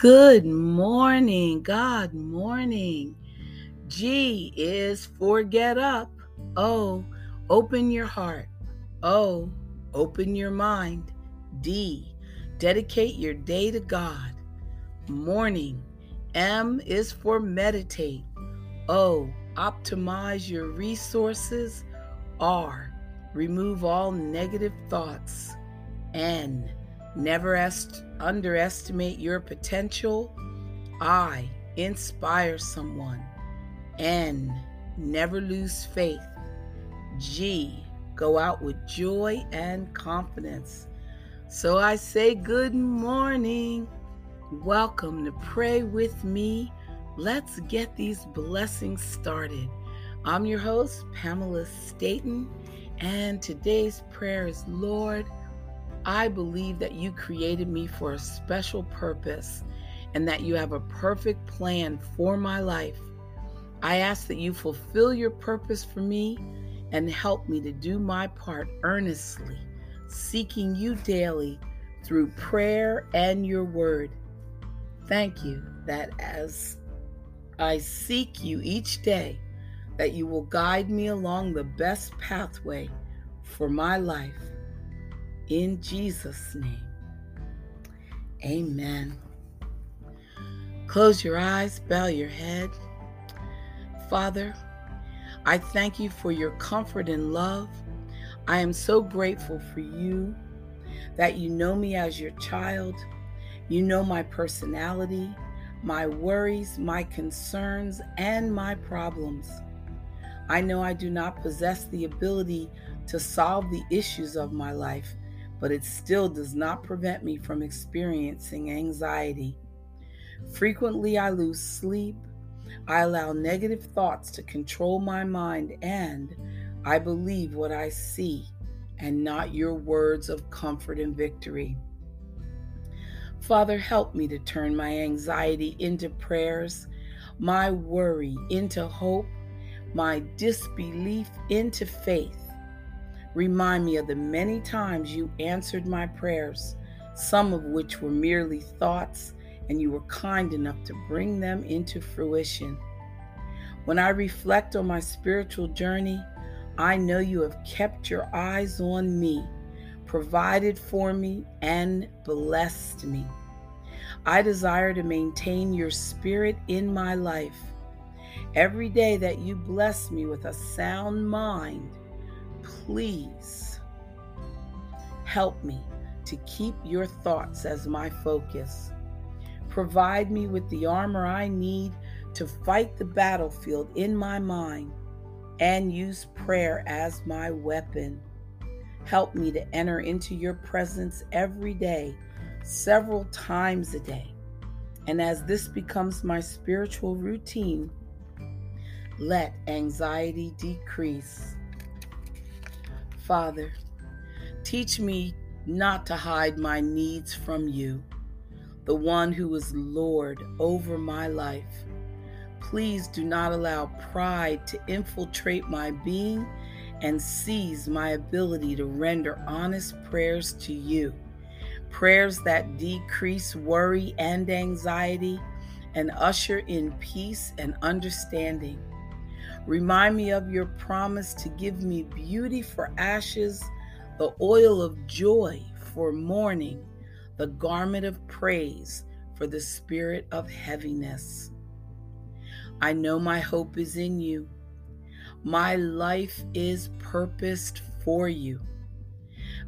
Good morning. God morning. G is for get up. O, open your heart. O, open your mind. D, dedicate your day to God. Morning. M is for meditate. O, optimize your resources. R, remove all negative thoughts. N, never est- underestimate your potential. I, inspire someone. N, never lose faith. G, go out with joy and confidence. So I say good morning. Welcome to Pray With Me. Let's get these blessings started. I'm your host, Pamela Staten, and today's prayer is Lord, I believe that you created me for a special purpose and that you have a perfect plan for my life. I ask that you fulfill your purpose for me and help me to do my part earnestly, seeking you daily through prayer and your word. Thank you that as I seek you each day, that you will guide me along the best pathway for my life. In Jesus' name, amen. Close your eyes, bow your head. Father, I thank you for your comfort and love. I am so grateful for you that you know me as your child. You know my personality, my worries, my concerns, and my problems. I know I do not possess the ability to solve the issues of my life, but it still does not prevent me from experiencing anxiety. Frequently, I lose sleep. I allow negative thoughts to control my mind, and I believe what I see and not your words of comfort and victory. Father, help me to turn my anxiety into prayers, my worry into hope, my disbelief into faith. Remind me of the many times you answered my prayers, some of which were merely thoughts, and you were kind enough to bring them into fruition. When I reflect on my spiritual journey, I know you have kept your eyes on me, provided for me, and blessed me. I desire to maintain your spirit in my life. Every day that you bless me with a sound mind, please help me to keep your thoughts as my focus. Provide me with the armor I need to fight the battlefield in my mind and use prayer as my weapon. Help me to enter into your presence every day, several times a day. And as this becomes my spiritual routine, let anxiety decrease. Father, teach me not to hide my needs from you, the one who is Lord over my life. Please do not allow pride to infiltrate my being and seize my ability to render honest prayers to you. Prayers that decrease worry and anxiety and usher in peace and understanding. Remind me of your promise to give me beauty for ashes, the oil of joy for mourning, the garment of praise for the spirit of heaviness. I know my hope is in you. My life is purposed for you.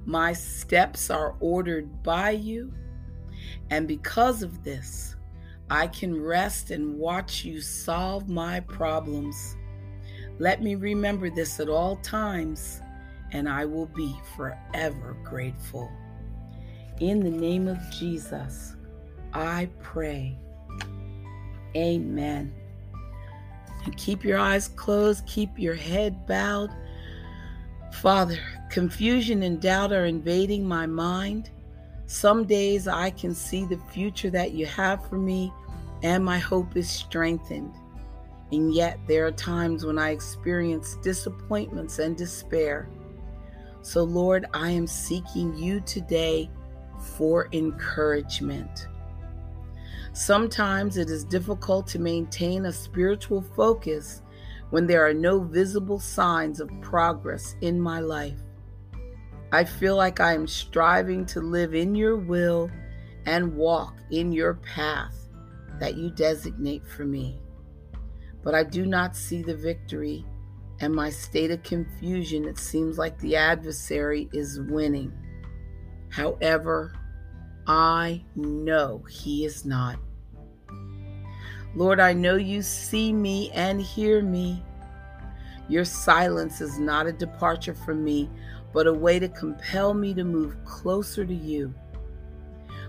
My steps are ordered by you. And because of this, I can rest and watch you solve my problems. Let me remember this at all times, and I will be forever grateful. In the name of Jesus, I pray. Amen. And keep your eyes closed, keep your head bowed. Father, confusion and doubt are invading my mind. Some days I can see the future that you have for me, and my hope is strengthened. And yet, there are times when I experience disappointments and despair. So, Lord, I am seeking you today for encouragement. Sometimes it is difficult to maintain a spiritual focus when there are no visible signs of progress in my life. I feel like I am striving to live in your will and walk in your path that you designate for me. But I do not see the victory, and my state of confusion, it seems like the adversary is winning. However, I know he is not. Lord, I know you see me and hear me. Your silence is not a departure from me, but a way to compel me to move closer to you.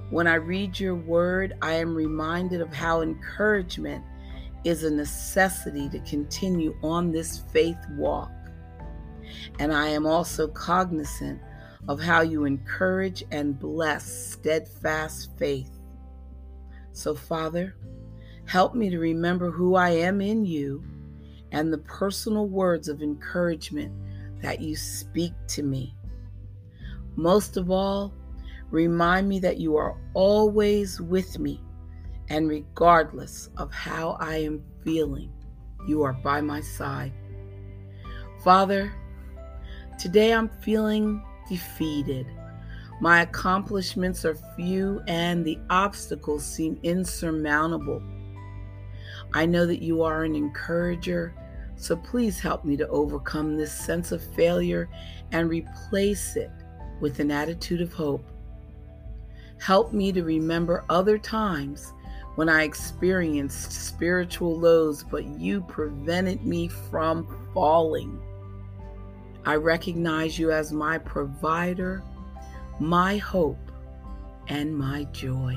When I read your word, I am reminded of how encouragement is a necessity to continue on this faith walk. And I am also cognizant of how you encourage and bless steadfast faith. So, Father, help me to remember who I am in you and the personal words of encouragement that you speak to me. Most of all, remind me that you are always with me, and regardless of how I am feeling, you are by my side. Father, today I'm feeling defeated. My accomplishments are few and the obstacles seem insurmountable. I know that you are an encourager, so please help me to overcome this sense of failure and replace it with an attitude of hope. Help me to remember other times when I experienced spiritual lows, but you prevented me from falling. I recognize you as my provider, my hope, and my joy.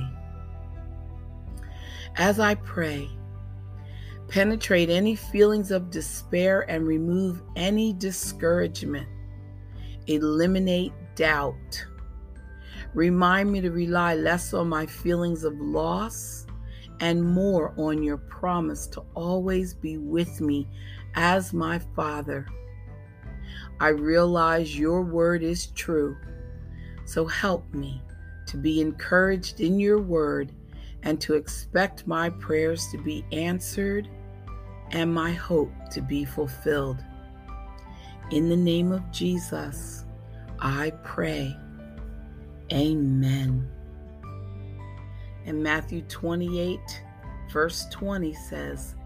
As I pray, penetrate any feelings of despair and remove any discouragement. Eliminate doubt. Remind me to rely less on my feelings of loss and more on your promise to always be with me as my Father I realize your word is true. So help me to be encouraged in your word and to expect my prayers to be answered and my hope to be fulfilled. In the name of Jesus, I pray. Amen. And Matthew 28, verse 20 says,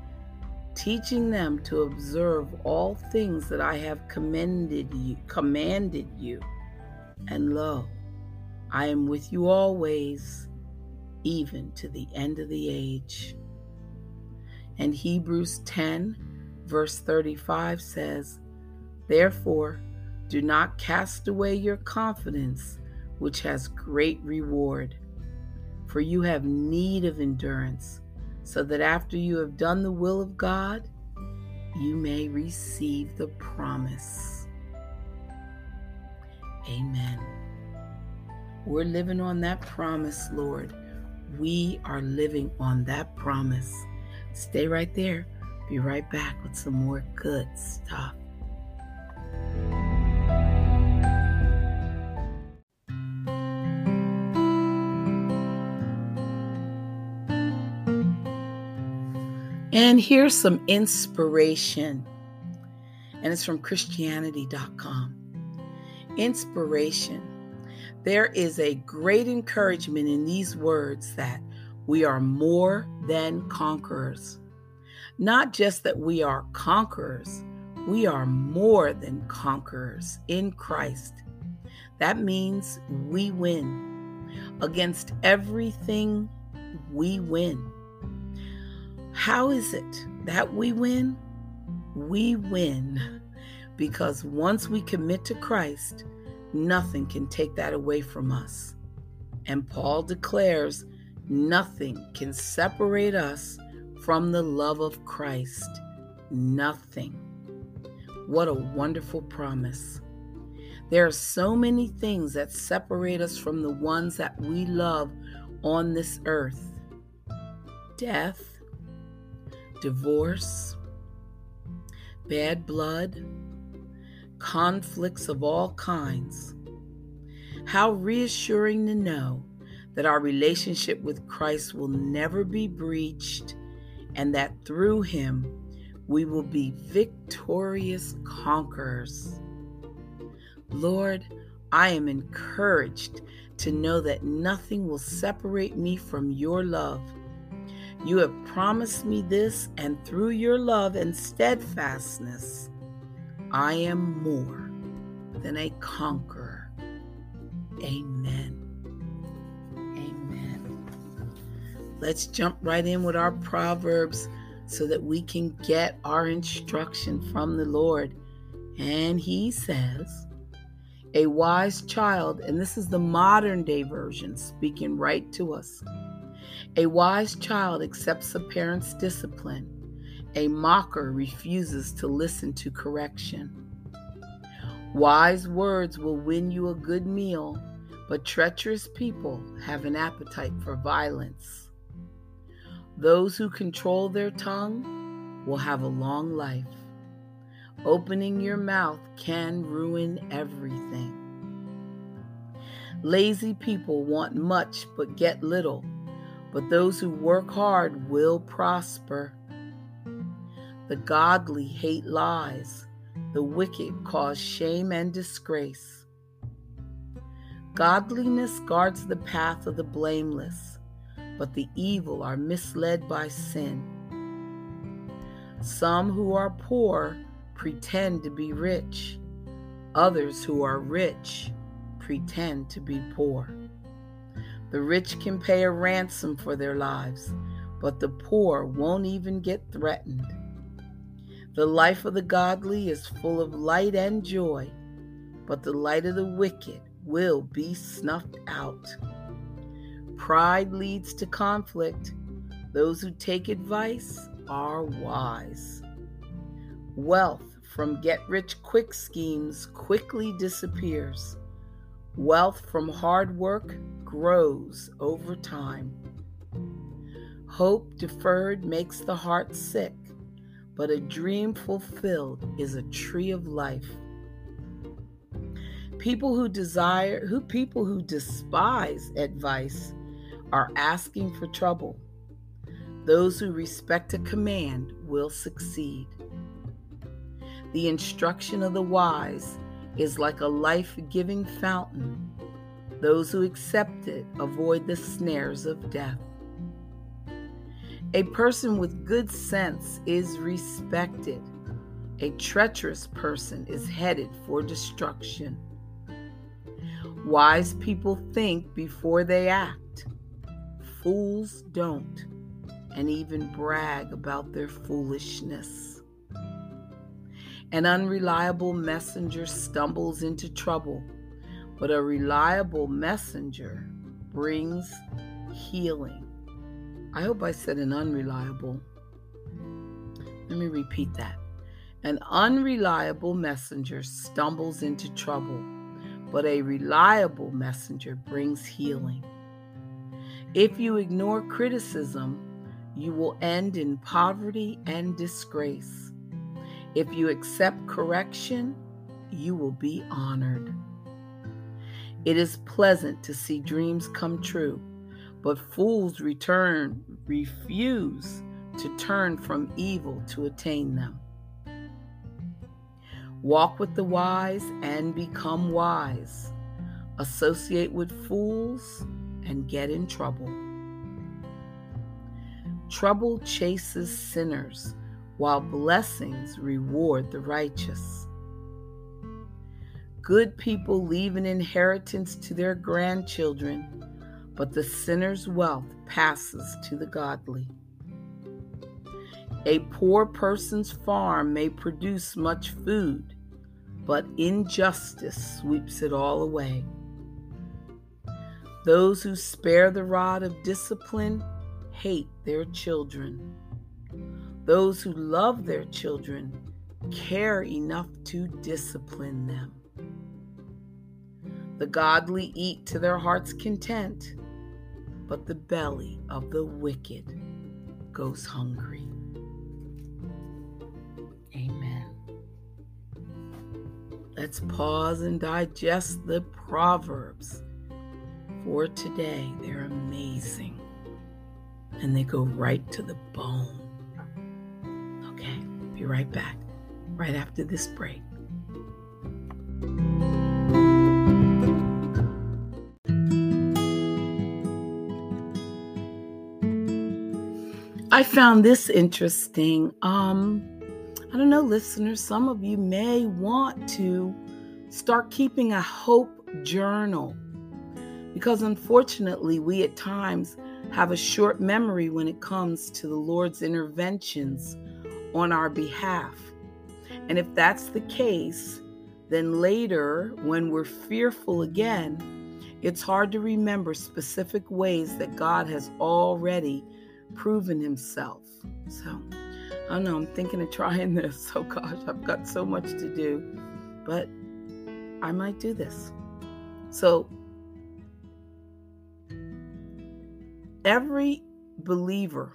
teaching them to observe all things that I have commended you, commanded you. And lo, I am with you always, even to the end of the age. And Hebrews 10, verse 35 says, Therefore, do not cast away your confidence, which has great reward, for you have need of endurance so that after you have done the will of God, you may receive the promise. Amen. We're living on that promise, Lord. We are living on that promise. Stay right there. Be right back with some more good stuff. And here's some inspiration, and it's from Christianity.com. Inspiration. There is a great encouragement in these words that we are more than conquerors. Not just that we are conquerors, we are more than conquerors in Christ. That means we win. Against everything, we win. How is it that we win? We win because once we commit to Christ, nothing can take that away from us. And Paul declares, nothing can separate us from the love of Christ. Nothing. What a wonderful promise. There are so many things that separate us from the ones that we love on this earth death, divorce, bad blood, conflicts of all kinds. How reassuring to know that our relationship with Christ will never be breached, and that through him we will be victorious conquerors. Lord, I am encouraged to know that nothing will separate me from your love. You have promised me this, and through your love and steadfastness, I am more than a conqueror. Amen. Amen. Let's jump right in with our Proverbs so that we can get our instruction from the Lord. And he says, a wise child, and this is the modern day version speaking right to us. A wise child accepts a parent's discipline. A mocker refuses to listen to correction. Wise words will win you a good meal, but treacherous people have an appetite for violence. Those who control their tongue will have a long life. Opening your mouth can ruin everything. Lazy people want much but get little, but those who work hard will prosper. The godly hate lies, the wicked cause shame and disgrace. Godliness guards the path of the blameless, but the evil are misled by sin. Some who are poor pretend to be rich. Others who are rich pretend to be poor. The rich can pay a ransom for their lives, but the poor won't even get threatened. The life of the godly is full of light and joy, but the light of the wicked will be snuffed out. Pride leads to conflict. Those who take advice are wise. Wealth from get rich quick schemes quickly disappears. Wealth from hard work grows over time. Hope deferred makes the heart sick, but a dream fulfilled is a tree of life. People who desire, who people who despise advice are asking for trouble. Those who respect a command will succeed. The instruction of the wise is like a life giving fountain. Those who accept it avoid the snares of death. A person with good sense is respected. A treacherous person is headed for destruction. Wise people think before they act. Fools don't, and even brag about their foolishness. An unreliable messenger stumbles into trouble, but a reliable messenger brings healing. I hope I said an unreliable. Let me repeat that. An unreliable messenger stumbles into trouble, but a reliable messenger brings healing. If you ignore criticism, you will end in poverty and disgrace. If you accept correction, you will be honored. It is pleasant to see dreams come true, but fools return refuse to turn from evil to attain them. Walk with the wise and become wise. Associate with fools and get in trouble. Trouble chases sinners, while blessings reward the righteous. Good people leave an inheritance to their grandchildren, but the sinner's wealth passes to the godly. A poor person's farm may produce much food, but injustice sweeps it all away. Those who spare the rod of discipline hate their children. Those who love their children care enough to discipline them. The godly eat to their heart's content, but the belly of the wicked goes hungry. Amen. Let's pause and digest the Proverbs. for today. They're amazing. And they go right to the bone. Okay, be right back, right after this break. I found this interesting. Um, I don't know, listeners, some of you may want to start keeping a hope journal because unfortunately, we at times have a short memory when it comes to the Lord's interventions on our behalf. And if that's the case, then later, when we're fearful again, it's hard to remember specific ways that God has already proven himself. So, I don't know, I'm thinking of trying this. Oh gosh, I've got so much to do, but I might do this. So, every believer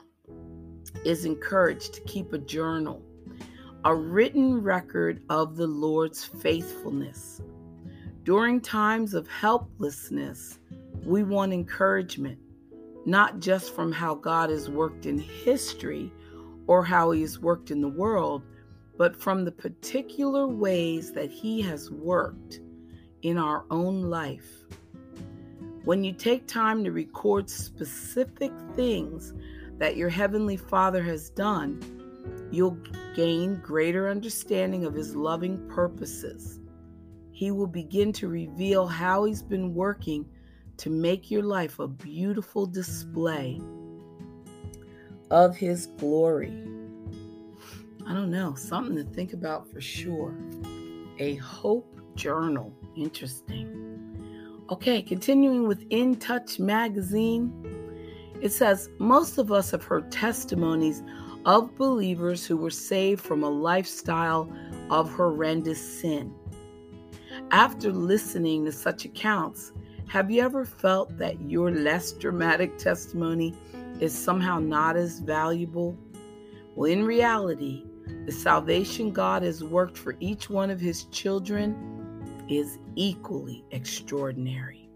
is encouraged to keep a journal, a written record of the Lord's faithfulness. During times of helplessness, we want encouragement, not just from how God has worked in history or how he has worked in the world, but from the particular ways that he has worked in our own life. When you take time to record specific things that your Heavenly Father has done, you'll gain greater understanding of His loving purposes. He will begin to reveal how He's been working to make your life a beautiful display of His glory. I don't know, something to think about for sure. A hope journal. Interesting. Okay, continuing with In Touch magazine, it says most of us have heard testimonies of believers who were saved from a lifestyle of horrendous sin. After listening to such accounts, have you ever felt that your less dramatic testimony is somehow not as valuable? Well, in reality, the salvation God has worked for each one of his children is equally extraordinary.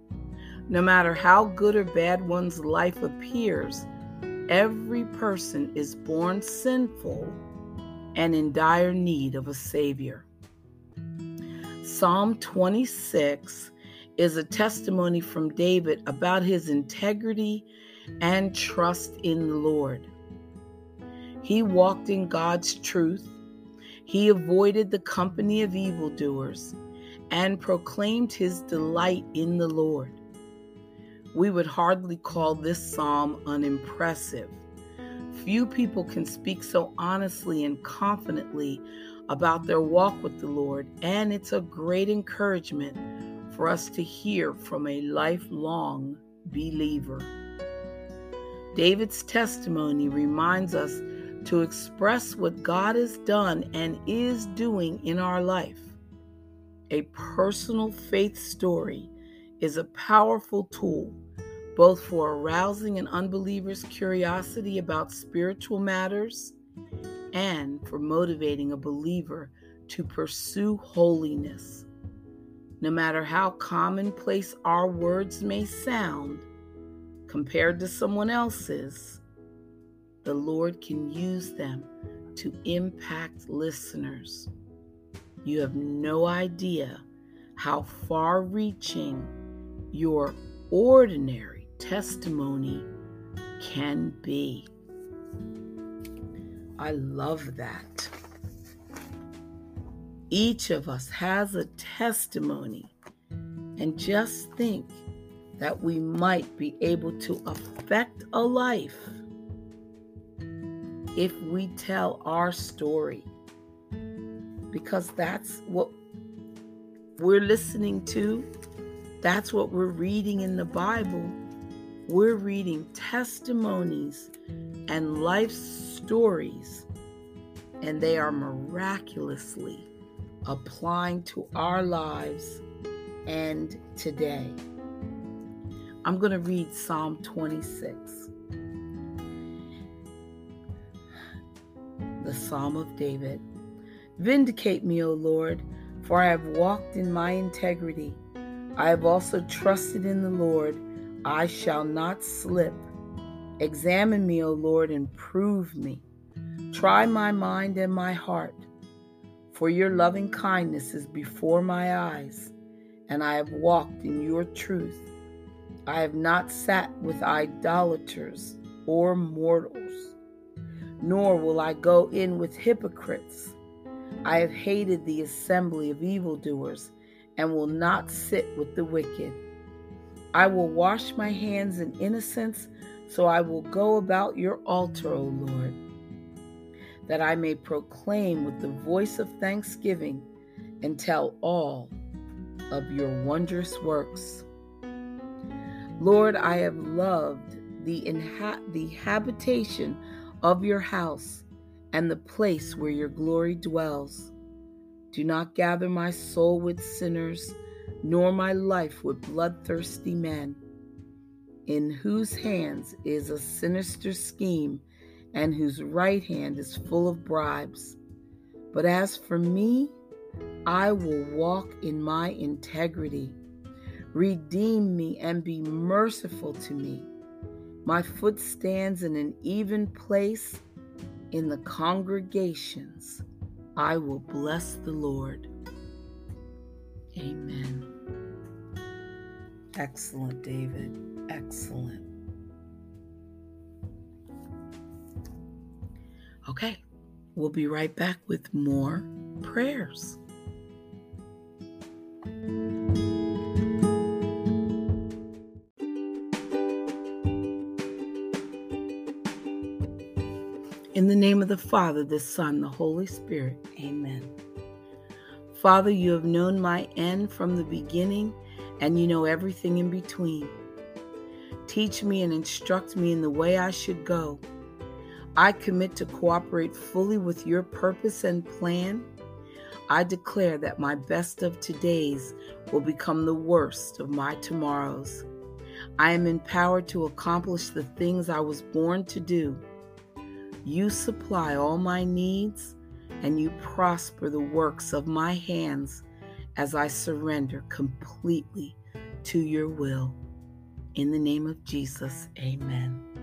No matter how good or bad one's life appears, every person is born sinful and in dire need of a Savior. Psalm 26 is a testimony from David about his integrity and trust in the Lord. He walked in God's truth. He avoided the company of evildoers and proclaimed his delight in the Lord. We would hardly call this psalm unimpressive. Few people can speak so honestly and confidently about their walk with the Lord, and it's a great encouragement for us to hear from a lifelong believer. David's testimony reminds us to express what God has done and is doing in our life. A personal faith story is a powerful tool both for arousing an unbeliever's curiosity about spiritual matters and for motivating a believer to pursue holiness. No matter how commonplace our words may sound compared to someone else's, the Lord can use them to impact listeners. You have no idea how far reaching your ordinary testimony can be. I love that. Each of us has a testimony, and just think that we might be able to affect a life if we tell our story because that's what we're listening to. That's what we're reading in the Bible. We're reading testimonies and life stories, and they are miraculously applying to our lives and today. I'm going to read Psalm 26. The Psalm of David. Vindicate me, O Lord, for I have walked in my integrity. I have also trusted in the Lord. I shall not slip. Examine me, O Lord, and prove me. Try my mind and my heart. For your loving kindness is before my eyes, and I have walked in your truth. I have not sat with idolaters or mortals, nor will I go in with hypocrites. I have hated the assembly of evildoers, and will not sit with the wicked. I will wash my hands in innocence, so I will go about your altar, O Lord, that I may proclaim with the voice of thanksgiving and tell all of your wondrous works. Lord, I have loved the, inha- the habitation of your house and the place where your glory dwells. Do not gather my soul with sinners, nor my life with bloodthirsty men, in whose hands is a sinister scheme, and whose right hand is full of bribes. But as for me, I will walk in my integrity. Redeem me and be merciful to me. My foot stands in an even place in the congregations. I will bless the Lord. Amen. Excellent, David. Excellent. Okay, we'll be right back with more prayers. In the name of the Father, the Son, the Holy Spirit. Amen. Father, you have known my end from the beginning, and you know everything in between. Teach me and instruct me in the way I should go. I commit to cooperate fully with your purpose and plan. I declare that my best of todays will become the worst of my tomorrows. I am empowered to accomplish the things I was born to do. You supply all my needs, and you prosper the works of my hands as I surrender completely to your will. In the name of Jesus, amen.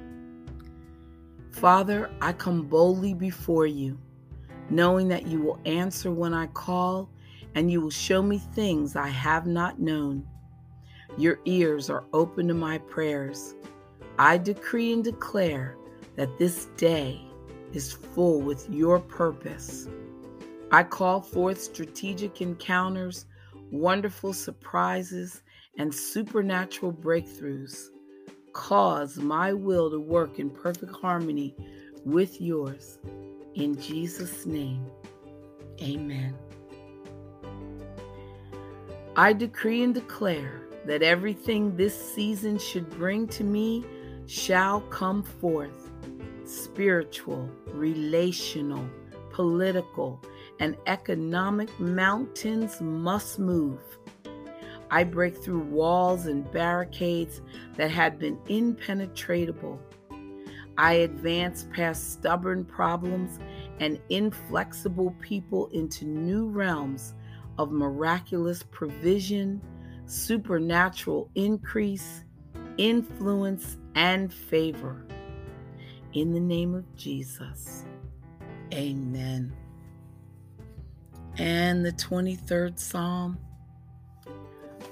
Father, I come boldly before you, knowing that you will answer when I call and you will show me things I have not known. Your ears are open to my prayers. I decree and declare that this day is full with your purpose. I call forth strategic encounters, wonderful surprises, and supernatural breakthroughs. Cause my will to work in perfect harmony with yours. In Jesus' name, amen. I decree and declare that everything this season should bring to me shall come forth spiritual, relational, political, and economic mountains must move. I break through walls and barricades that had been impenetrable. I advance past stubborn problems and inflexible people into new realms of miraculous provision, supernatural increase, influence, and favor. In the name of Jesus, amen. And the 23rd Psalm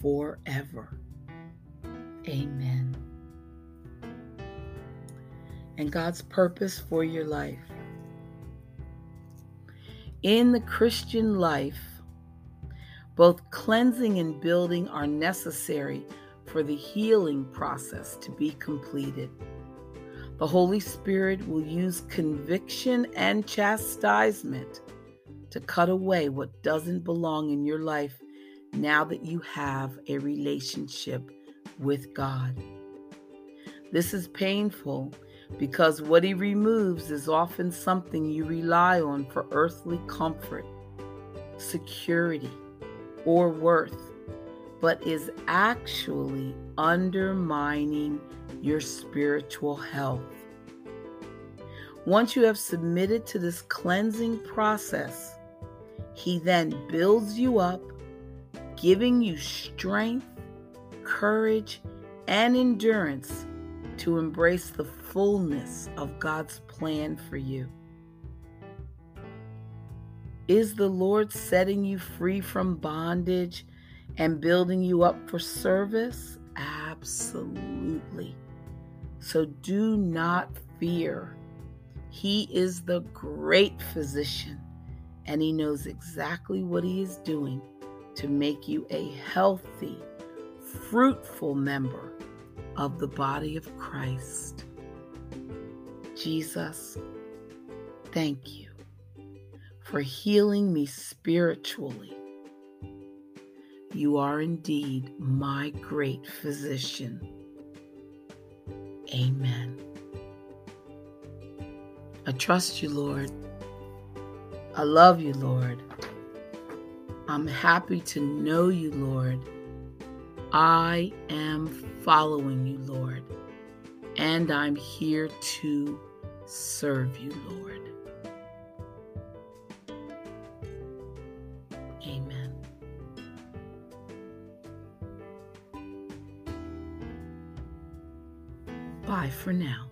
forever. Amen. and God's purpose for your life. In the Christian life, both cleansing and building are necessary for the healing process to be completed. The Holy Spirit will use conviction and chastisement to cut away what doesn't belong in your life now that you have a relationship with God. This is painful because what He removes is often something you rely on for earthly comfort, security, or worth, but is actually undermining your spiritual health. Once you have submitted to this cleansing process, He then builds you up, giving you strength, courage, and endurance to embrace the fullness of God's plan for you. Is the Lord setting you free from bondage and building you up for service? Absolutely. So do not fear. He is the great physician, and He knows exactly what He is doing to make you a healthy, fruitful member of the body of Christ. Jesus, thank you for healing me spiritually. You are indeed my great physician. Amen. I trust you, Lord. I love you, Lord. I'm happy to know you, Lord. I am following you, Lord, and I'm here to serve you, Lord. Amen. Bye for now.